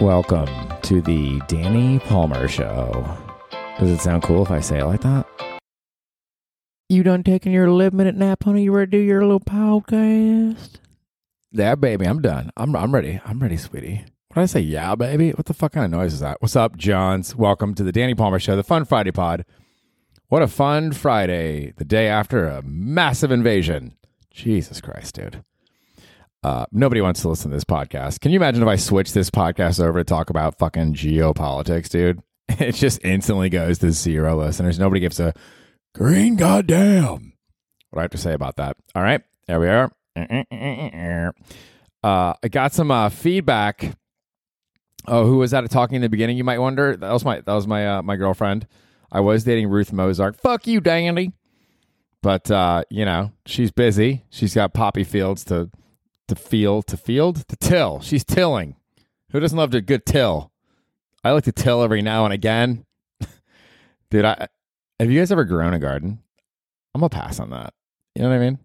Welcome to the Danny Palmer Show. Does it sound cool if I say it like that? You done taking your 11 minute nap, honey? You ready to do your little podcast? Yeah, baby, I'm done. I'm, I'm ready. I'm ready, sweetie. What did I say? Yeah, baby? What the fuck kind of noise is that? What's up, Johns? Welcome to the Danny Palmer Show, the Fun Friday pod. What a fun Friday, the day after a massive invasion. Jesus Christ, dude. Uh, nobody wants to listen to this podcast. Can you imagine if I switch this podcast over to talk about fucking geopolitics, dude? It just instantly goes to zero listeners. Nobody gives a green goddamn. What do I have to say about that? All right, there we are. Uh, I got some uh, feedback. Oh, who was that talking in the beginning? You might wonder. That was my that was my uh, my girlfriend. I was dating Ruth Mozart. Fuck you, Dandy. But uh, you know, she's busy. She's got poppy fields to to field to field to till. She's tilling. Who doesn't love a good till? I like to till every now and again. Dude, I have you guys ever grown a garden? I'm gonna pass on that. You know what I mean?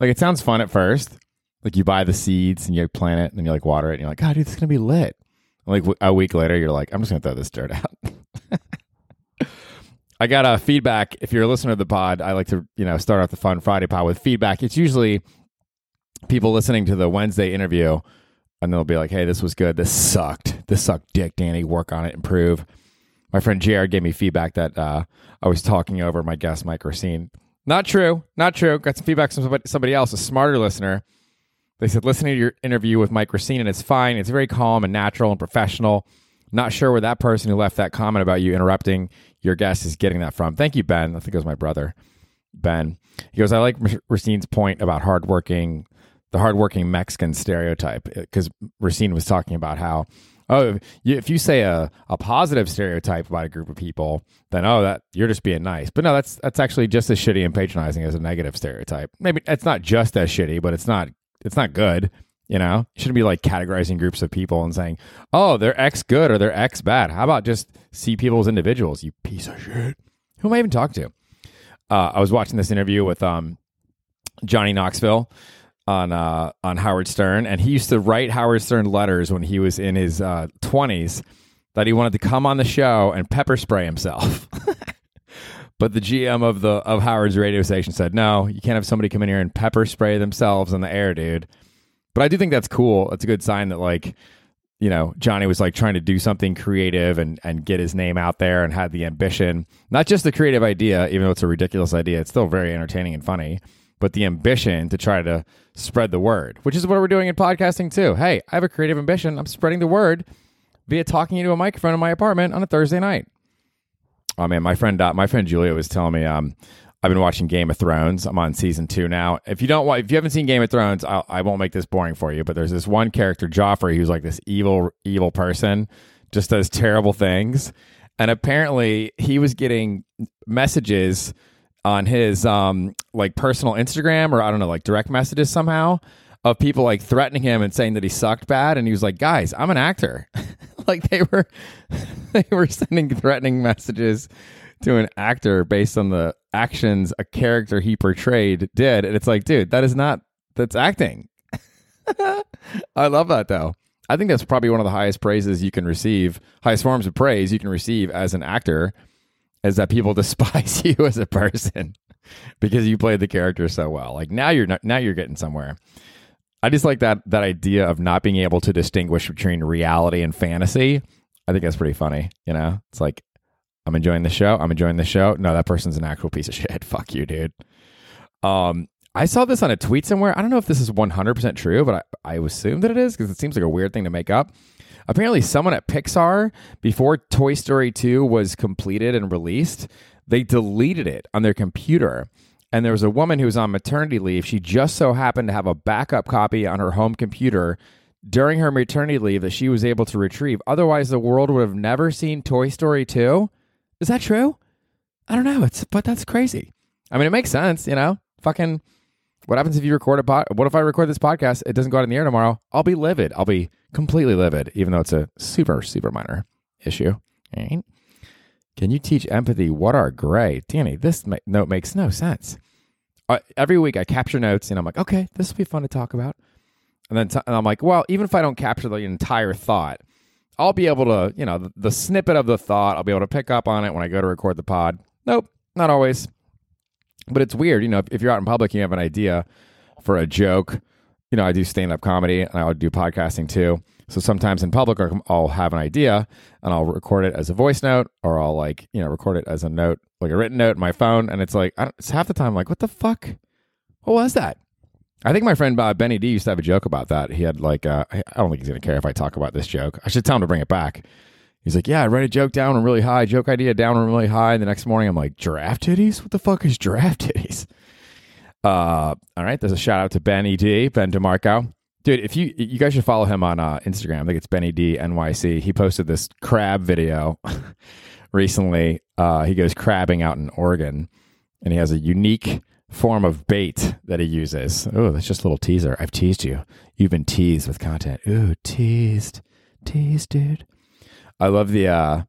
Like it sounds fun at first. Like you buy the seeds and you plant it and then you like water it and you're like, God, dude, it's gonna be lit. Like a week later, you're like, I'm just gonna throw this dirt out. I got a uh, feedback. If you're a listener to the pod, I like to you know start off the fun Friday pod with feedback. It's usually people listening to the Wednesday interview and they'll be like, hey, this was good. This sucked. This sucked dick, Danny. Work on it, improve. My friend Jared gave me feedback that uh, I was talking over my guest, Mike Racine. Not true. Not true. Got some feedback from somebody, else, a smarter listener. They said, listening to your interview with Mike Racine, and it's fine. It's very calm and natural and professional. Not sure where that person who left that comment about you interrupting your guest is getting that from. Thank you, Ben. I think it was my brother, Ben. He goes, I like Racine's point about hardworking, the hardworking Mexican stereotype because Racine was talking about how oh if you say a, a positive stereotype about a group of people then oh that you're just being nice. But no that's that's actually just as shitty and patronizing as a negative stereotype. Maybe it's not just as shitty but it's not it's not good you know? You shouldn't be like categorizing groups of people and saying oh they're x good or they're x bad. How about just see people as individuals you piece of shit? Who am i even talking to? Uh, i was watching this interview with um, johnny knoxville on uh, on Howard Stern, and he used to write Howard Stern letters when he was in his uh, twenties that he wanted to come on the show and pepper spray himself. but the GM of the of Howard's radio station said, "No, you can't have somebody come in here and pepper spray themselves on the air, dude." But I do think that's cool. It's a good sign that like you know Johnny was like trying to do something creative and and get his name out there and had the ambition, not just the creative idea, even though it's a ridiculous idea. It's still very entertaining and funny but the ambition to try to spread the word, which is what we're doing in podcasting too. Hey, I have a creative ambition. I'm spreading the word via talking into a microphone in my apartment on a Thursday night. Oh man, my friend, uh, my friend Julia was telling me, um, I've been watching Game of Thrones. I'm on season two now. If you don't, if you haven't seen Game of Thrones, I'll, I will not make this boring for you. But there's this one character, Joffrey, who's like this evil, evil person, just does terrible things. And apparently, he was getting messages on his um like personal Instagram or I don't know like direct messages somehow of people like threatening him and saying that he sucked bad. And he was like guys I'm an actor. Like they were they were sending threatening messages to an actor based on the actions a character he portrayed did. And it's like dude that is not that's acting. I love that though. I think that's probably one of the highest praises you can receive highest forms of praise you can receive as an actor is that people despise you as a person because you played the character so well. Like now you're not, now you're getting somewhere. I just like that that idea of not being able to distinguish between reality and fantasy. I think that's pretty funny. You know, it's like I'm enjoying the show. I'm enjoying the show. No, that person's an actual piece of shit. Fuck you, dude. Um, I saw this on a tweet somewhere. I don't know if this is 100% true, but I, I assume that it is because it seems like a weird thing to make up. Apparently, someone at Pixar, before Toy Story 2 was completed and released, they deleted it on their computer. And there was a woman who was on maternity leave. She just so happened to have a backup copy on her home computer during her maternity leave that she was able to retrieve. Otherwise, the world would have never seen Toy Story 2. Is that true? I don't know. It's but that's crazy. I mean, it makes sense, you know. Fucking what happens if you record a pod? What if I record this podcast? It doesn't go out in the air tomorrow. I'll be livid. I'll be completely livid, even though it's a super, super minor issue. Right? Can you teach empathy? What are gray? Danny, this ma- note makes no sense. Uh, every week I capture notes and I'm like, okay, this will be fun to talk about. And then t- and I'm like, well, even if I don't capture the entire thought, I'll be able to, you know, the, the snippet of the thought, I'll be able to pick up on it when I go to record the pod. Nope, not always. But it's weird, you know, if, if you're out in public and you have an idea for a joke, you know, I do stand up comedy and I would do podcasting too. So sometimes in public, I'll have an idea and I'll record it as a voice note or I'll like, you know, record it as a note, like a written note in my phone. And it's like, it's half the time, I'm like, what the fuck? What was that? I think my friend uh, Benny D used to have a joke about that. He had like, uh, I don't think he's going to care if I talk about this joke. I should tell him to bring it back. He's like, yeah, I write a joke down and really high, joke idea down and really high. And the next morning, I'm like, giraffe titties? What the fuck is giraffe titties? Uh, all right, there's a shout out to Benny D, Ben DeMarco. Dude, if you you guys should follow him on uh, Instagram. I think it's Benny D NYC. He posted this crab video recently. Uh, he goes crabbing out in Oregon, and he has a unique form of bait that he uses. Oh, that's just a little teaser. I've teased you. You've been teased with content. Ooh, teased, teased, dude. I love the uh,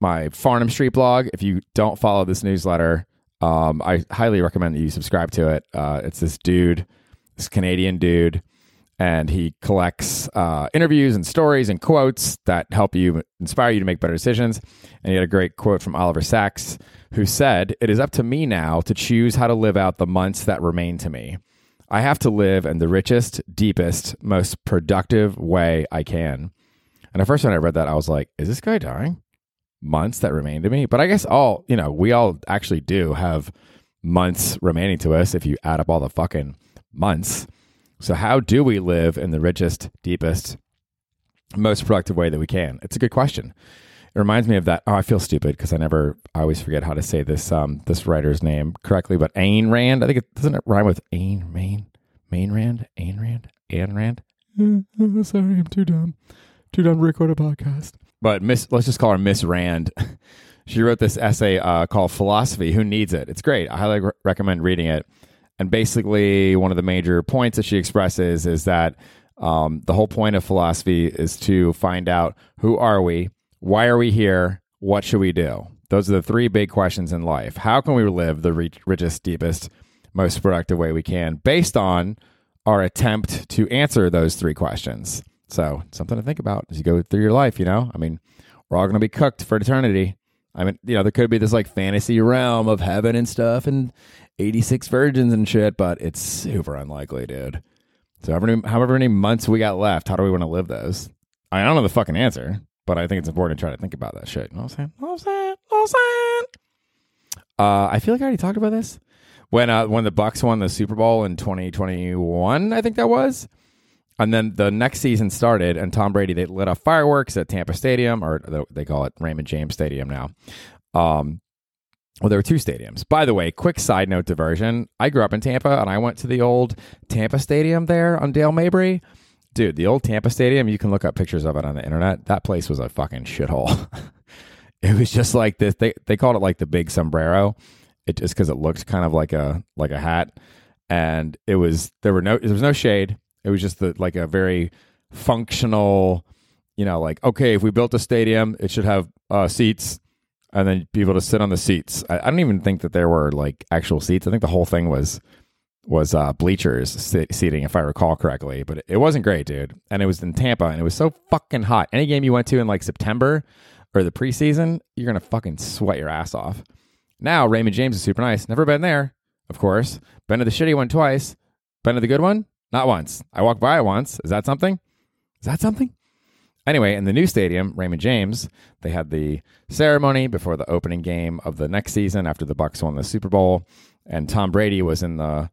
my Farnam Street blog. If you don't follow this newsletter, um, I highly recommend that you subscribe to it. Uh, it's this dude, this Canadian dude, and he collects uh, interviews and stories and quotes that help you inspire you to make better decisions. And he had a great quote from Oliver Sacks who said, It is up to me now to choose how to live out the months that remain to me. I have to live in the richest, deepest, most productive way I can. And at first, when I read that, I was like, Is this guy dying? Months that remain to me. But I guess all, you know, we all actually do have months remaining to us if you add up all the fucking months. So, how do we live in the richest, deepest, most productive way that we can? It's a good question. It reminds me of that. Oh, I feel stupid because I never, I always forget how to say this um this writer's name correctly. But Ayn Rand, I think it doesn't it rhyme with Ayn Main Main Rand Ayn Rand Ayn Rand. sorry, I'm too dumb, too dumb to record a podcast. But Miss, let's just call her Miss Rand. she wrote this essay uh, called "Philosophy." Who needs it? It's great. I highly re- recommend reading it. And basically, one of the major points that she expresses is that um, the whole point of philosophy is to find out who are we why are we here? What should we do? Those are the three big questions in life. How can we live the richest, deepest, most productive way we can based on our attempt to answer those three questions? So, something to think about as you go through your life, you know? I mean, we're all going to be cooked for eternity. I mean, you know, there could be this like fantasy realm of heaven and stuff and 86 virgins and shit, but it's super unlikely, dude. So, however many, however many months we got left, how do we want to live those? I don't know the fucking answer. But I think it's important to try to think about that shit. You know what I'm saying? What I'm saying? What I'm saying? Uh, I feel like I already talked about this when uh, when the Bucks won the Super Bowl in 2021. I think that was. And then the next season started, and Tom Brady they lit off fireworks at Tampa Stadium, or they call it Raymond James Stadium now. Um, well, there were two stadiums. By the way, quick side note diversion. I grew up in Tampa, and I went to the old Tampa Stadium there on Dale Mabry dude, the old Tampa Stadium, you can look up pictures of it on the internet. That place was a fucking shithole. it was just like this. They they called it like the big sombrero. It just because it looked kind of like a like a hat, and it was there were no there was no shade. It was just the like a very functional, you know, like okay, if we built a stadium, it should have uh, seats, and then people to sit on the seats. I, I don't even think that there were like actual seats. I think the whole thing was was uh, bleachers seating, if I recall correctly. But it wasn't great, dude. And it was in Tampa, and it was so fucking hot. Any game you went to in like September or the preseason, you're gonna fucking sweat your ass off. Now Raymond James is super nice. Never been there, of course. Been to the shitty one twice. Been to the good one, not once. I walked by it once. Is that something? Is that something? Anyway, in the new stadium, Raymond James, they had the ceremony before the opening game of the next season after the Bucks won the Super Bowl, and Tom Brady was in the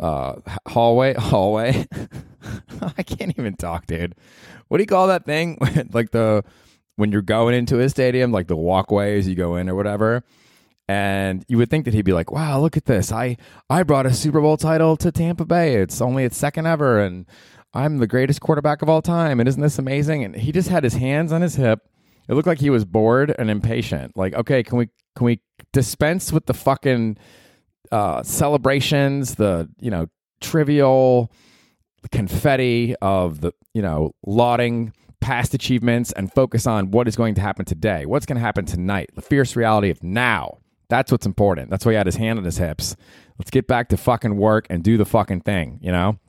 uh, hallway, hallway. I can't even talk, dude. What do you call that thing? like the when you're going into a stadium, like the walkway as you go in or whatever. And you would think that he'd be like, "Wow, look at this! I I brought a Super Bowl title to Tampa Bay. It's only its second ever, and I'm the greatest quarterback of all time. And isn't this amazing?" And he just had his hands on his hip. It looked like he was bored and impatient. Like, okay, can we can we dispense with the fucking uh, celebrations, the you know trivial confetti of the you know lauding past achievements, and focus on what is going to happen today. What's going to happen tonight? The fierce reality of now. That's what's important. That's why he had his hand on his hips. Let's get back to fucking work and do the fucking thing. You know.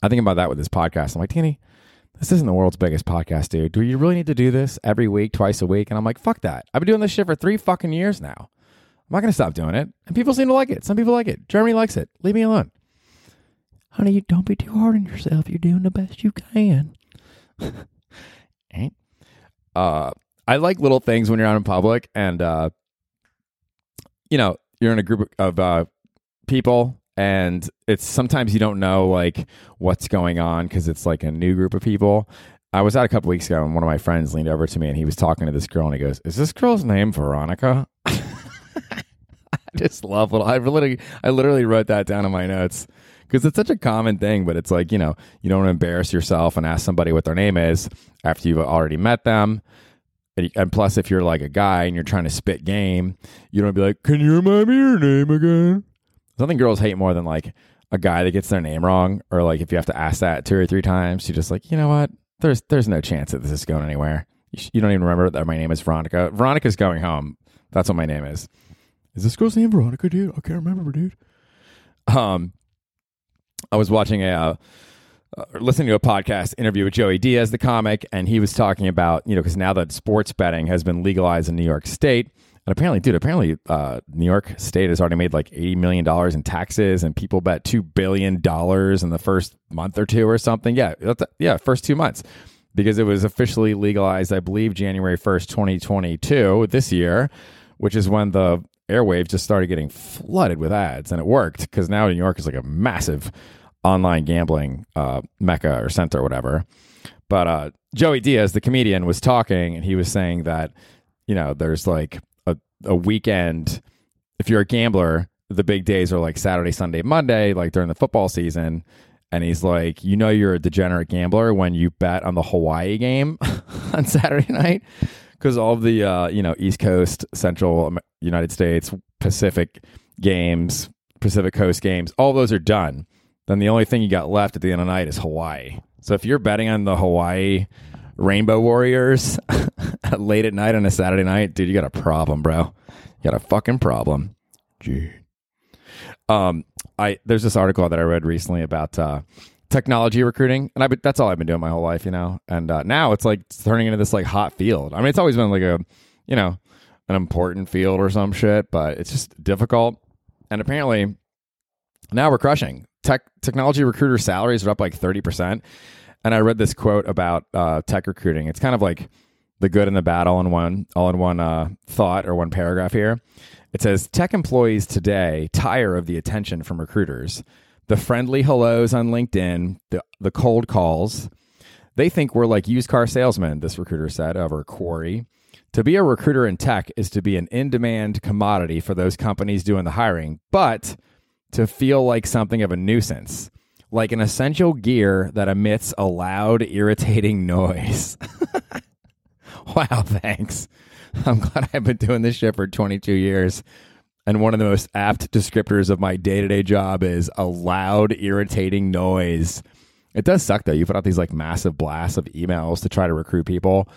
I think about that with this podcast. I'm like, Teeny, this isn't the world's biggest podcast, dude. Do you really need to do this every week, twice a week? And I'm like, fuck that. I've been doing this shit for three fucking years now. I'm not going to stop doing it. And people seem to like it. Some people like it. Germany likes it. Leave me alone. Honey, you don't be too hard on yourself. You're doing the best you can. uh, I like little things when you're out in public and, uh, you know, you're in a group of uh, people and it's sometimes you don't know like what's going on because it's like a new group of people. I was out a couple weeks ago and one of my friends leaned over to me and he was talking to this girl and he goes, "Is this girl's name Veronica?" I just love little. I literally, I literally wrote that down in my notes because it's such a common thing. But it's like you know, you don't embarrass yourself and ask somebody what their name is after you've already met them. And plus, if you're like a guy and you're trying to spit game, you don't be like, "Can you remind me your name again?" Something girls hate more than like a guy that gets their name wrong, or like if you have to ask that two or three times, you're just like, you know what? There's there's no chance that this is going anywhere. You, sh- you don't even remember that my name is Veronica. Veronica's going home. That's what my name is. Is this girl's name Veronica, dude? I can't remember, dude. Um, I was watching a. Uh, uh, listening to a podcast interview with Joey Diaz, the comic, and he was talking about, you know, because now that sports betting has been legalized in New York State, and apparently, dude, apparently uh, New York State has already made like $80 million in taxes, and people bet $2 billion in the first month or two or something. Yeah, that's yeah, first two months. Because it was officially legalized, I believe, January 1st, 2022, this year, which is when the airwaves just started getting flooded with ads. And it worked because now New York is like a massive online gambling uh, mecca or center or whatever. But uh, Joey Diaz, the comedian, was talking and he was saying that, you know, there's like a weekend, if you're a gambler, the big days are like Saturday, Sunday, Monday, like during the football season. And he's like, you know, you're a degenerate gambler when you bet on the Hawaii game on Saturday night because all of the, uh, you know, East Coast, Central United States, Pacific games, Pacific Coast games, all those are done. Then the only thing you got left at the end of the night is Hawaii. So if you're betting on the Hawaii Rainbow Warriors late at night on a Saturday night, dude, you got a problem, bro. You got a fucking problem. Gee. Um, I there's this article that I read recently about uh, technology recruiting, and I that's all I've been doing my whole life, you know. And uh, now it's like it's turning into this like hot field. I mean, it's always been like a, you know, an important field or some shit, but it's just difficult. And apparently, now we're crushing. Tech technology recruiter salaries are up like thirty percent. And I read this quote about uh, tech recruiting. It's kind of like the good and the bad all in one, all in one uh, thought or one paragraph here. It says tech employees today tire of the attention from recruiters, the friendly hellos on LinkedIn, the the cold calls. They think we're like used car salesmen. This recruiter said of over Quarry. To be a recruiter in tech is to be an in demand commodity for those companies doing the hiring, but to feel like something of a nuisance like an essential gear that emits a loud, irritating noise. wow, thanks. I'm glad I've been doing this shit for 22 years. And one of the most apt descriptors of my day to day job is a loud, irritating noise. It does suck though. You put out these like massive blasts of emails to try to recruit people.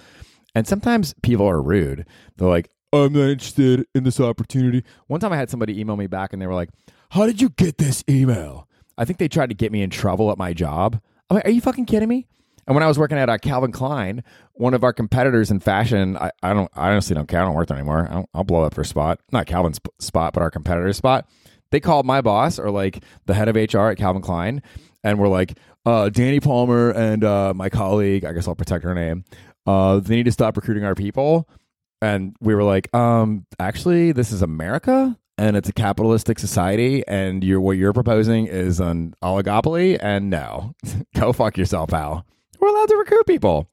And sometimes people are rude. They're like, I'm not interested in this opportunity. One time I had somebody email me back and they were like, How did you get this email? I think they tried to get me in trouble at my job. I'm like, are you fucking kidding me? And when I was working at uh, Calvin Klein, one of our competitors in fashion, I, I don't, I honestly don't care. I don't work there anymore. I'll, I'll blow up their spot, not Calvin's spot, but our competitor's spot. They called my boss or like the head of HR at Calvin Klein, and we're like, uh, Danny Palmer and uh, my colleague, I guess I'll protect her name. Uh, they need to stop recruiting our people. And we were like, um, actually, this is America and it's a capitalistic society and you're what you're proposing is an oligopoly and no. Go fuck yourself pal we're allowed to recruit people.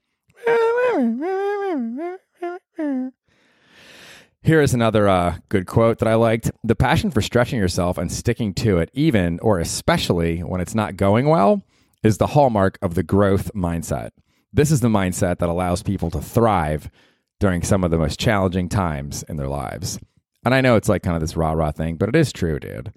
Here is another uh, good quote that i liked. The passion for stretching yourself and sticking to it even or especially when it's not going well is the hallmark of the growth mindset. This is the mindset that allows people to thrive during some of the most challenging times in their lives and I know it's like kind of this rah rah thing, but it is true, dude.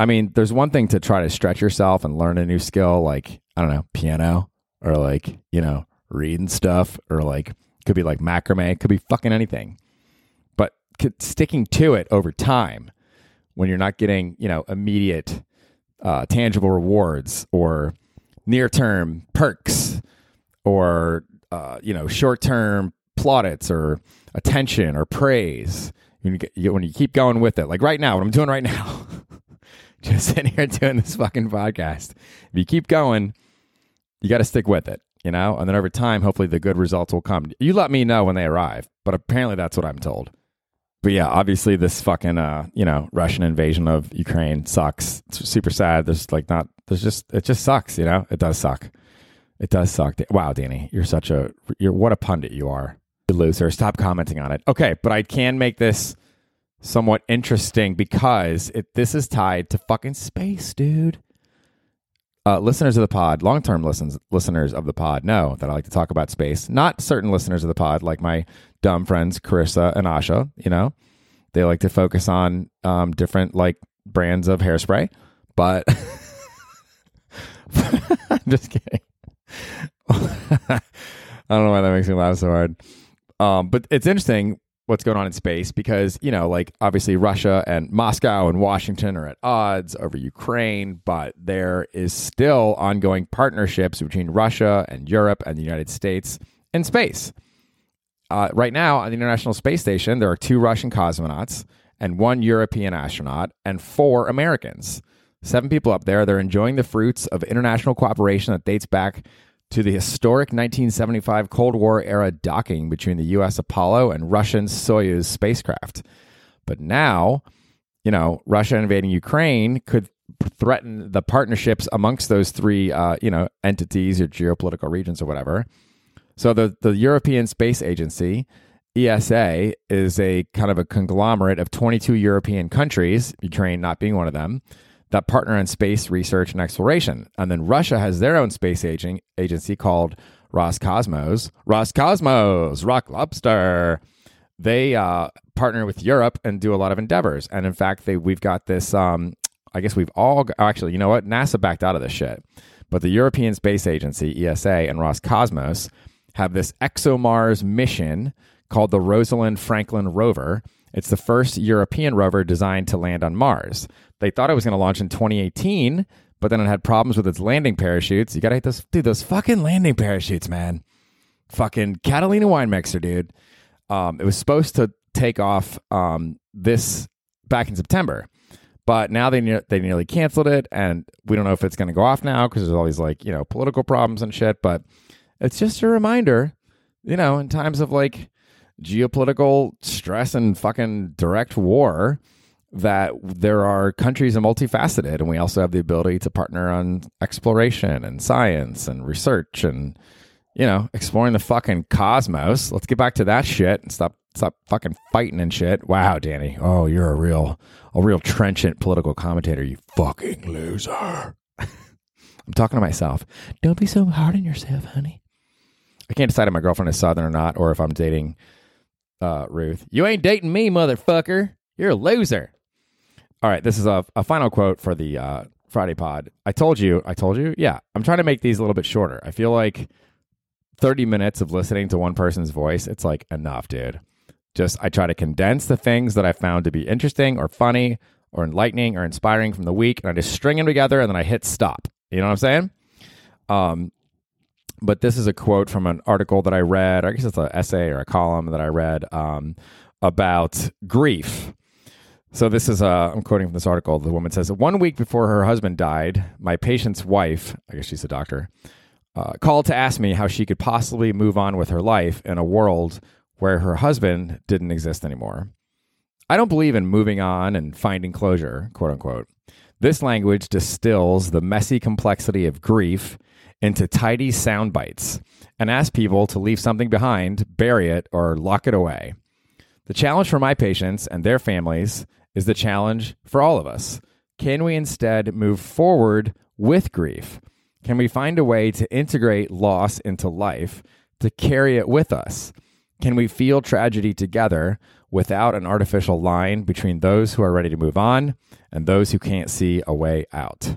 I mean, there's one thing to try to stretch yourself and learn a new skill, like, I don't know, piano or like, you know, reading stuff or like, could be like macrame, could be fucking anything. But sticking to it over time when you're not getting, you know, immediate uh, tangible rewards or near term perks or uh, you know short term plaudits or attention or praise. When you, get, when you keep going with it, like right now, what I'm doing right now, just sitting here doing this fucking podcast. If you keep going, you got to stick with it, you know? And then over time, hopefully the good results will come. You let me know when they arrive, but apparently that's what I'm told. But yeah, obviously this fucking, uh, you know, Russian invasion of Ukraine sucks. It's super sad. There's like not, there's just, it just sucks, you know? It does suck. It does suck. Wow, Danny, you're such a, you're, what a pundit you are. Loser. Stop commenting on it. Okay, but I can make this somewhat interesting because it, this is tied to fucking space, dude. Uh, listeners of the pod, long term listens, listeners of the pod know that I like to talk about space. Not certain listeners of the pod, like my dumb friends Carissa and Asha. You know, they like to focus on um, different like brands of hairspray. But I'm just kidding. I don't know why that makes me laugh so hard. Um, but it's interesting what's going on in space because, you know, like obviously Russia and Moscow and Washington are at odds over Ukraine, but there is still ongoing partnerships between Russia and Europe and the United States in space. Uh, right now on the International Space Station, there are two Russian cosmonauts and one European astronaut and four Americans. Seven people up there. They're enjoying the fruits of international cooperation that dates back to the historic 1975 Cold War era docking between the U.S. Apollo and Russian Soyuz spacecraft. But now, you know, Russia invading Ukraine could threaten the partnerships amongst those three, uh, you know, entities or geopolitical regions or whatever. So the the European Space Agency, ESA, is a kind of a conglomerate of 22 European countries, Ukraine not being one of them that partner in space research and exploration. And then Russia has their own space aging, agency called Roscosmos. Roscosmos, Rock Lobster. They uh, partner with Europe and do a lot of endeavors. And in fact, they we've got this. Um, I guess we've all actually, you know what? NASA backed out of this shit, but the European Space Agency (ESA) and Roscosmos have this ExoMars mission called the Rosalind Franklin rover. It's the first European rover designed to land on Mars. They thought it was going to launch in 2018, but then it had problems with its landing parachutes. You got to hate those, dude, those fucking landing parachutes, man. Fucking Catalina wine mixer, dude. Um, it was supposed to take off um, this back in September, but now they ne- they nearly canceled it, and we don't know if it's going to go off now because there's all these like you know political problems and shit. But it's just a reminder, you know, in times of like geopolitical stress and fucking direct war, that there are countries are multifaceted and we also have the ability to partner on exploration and science and research and you know exploring the fucking cosmos. Let's get back to that shit and stop stop fucking fighting and shit. Wow danny. Oh you're a real a real trenchant political commentator you fucking loser. I'm talking to myself. Don't be so hard on yourself honey. I can't decide if my girlfriend is southern or not or if i'm dating uh, ruth you ain't dating me motherfucker you're a loser all right, this is a, a final quote for the uh, Friday pod. I told you, I told you, yeah, I'm trying to make these a little bit shorter. I feel like 30 minutes of listening to one person's voice, it's like enough, dude. Just I try to condense the things that I found to be interesting or funny or enlightening or inspiring from the week, and I just string them together and then I hit stop. You know what I'm saying? Um, but this is a quote from an article that I read. I guess it's an essay or a column that I read um, about grief so this is I'm quoting from this article. The woman says, "One week before her husband died, my patient's wife, I guess she's a doctor, uh, called to ask me how she could possibly move on with her life in a world where her husband didn't exist anymore. I don't believe in moving on and finding closure, quote unquote. This language distills the messy complexity of grief into tidy sound bites and ask people to leave something behind, bury it, or lock it away." The challenge for my patients and their families is the challenge for all of us. Can we instead move forward with grief? Can we find a way to integrate loss into life, to carry it with us? Can we feel tragedy together without an artificial line between those who are ready to move on and those who can't see a way out?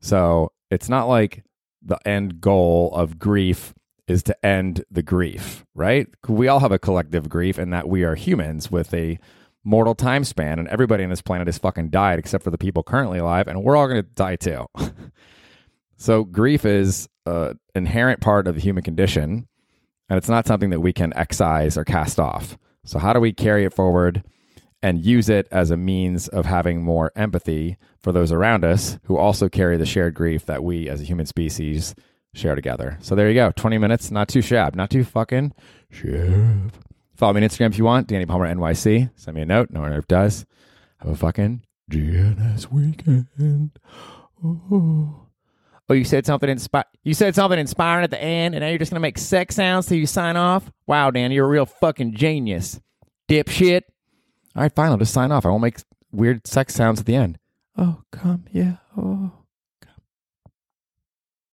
So it's not like the end goal of grief is to end the grief, right? We all have a collective grief in that we are humans with a mortal time span, and everybody on this planet has fucking died except for the people currently alive, and we're all going to die too. So grief is an inherent part of the human condition, and it's not something that we can excise or cast off. So how do we carry it forward and use it as a means of having more empathy for those around us who also carry the shared grief that we as a human species share together. So there you go. 20 minutes, not too shab, not too fucking shab. Follow me on Instagram if you want, Danny Palmer NYC. Send me a note. No one ever does. Have a fucking GNS weekend. Oh. Oh, you said something inspi- You said something inspiring at the end, and now you're just gonna make sex sounds till you sign off. Wow, Dan, you're a real fucking genius, dipshit. All right, fine. I'll just sign off. I won't make weird sex sounds at the end. Oh, come, yeah. Oh.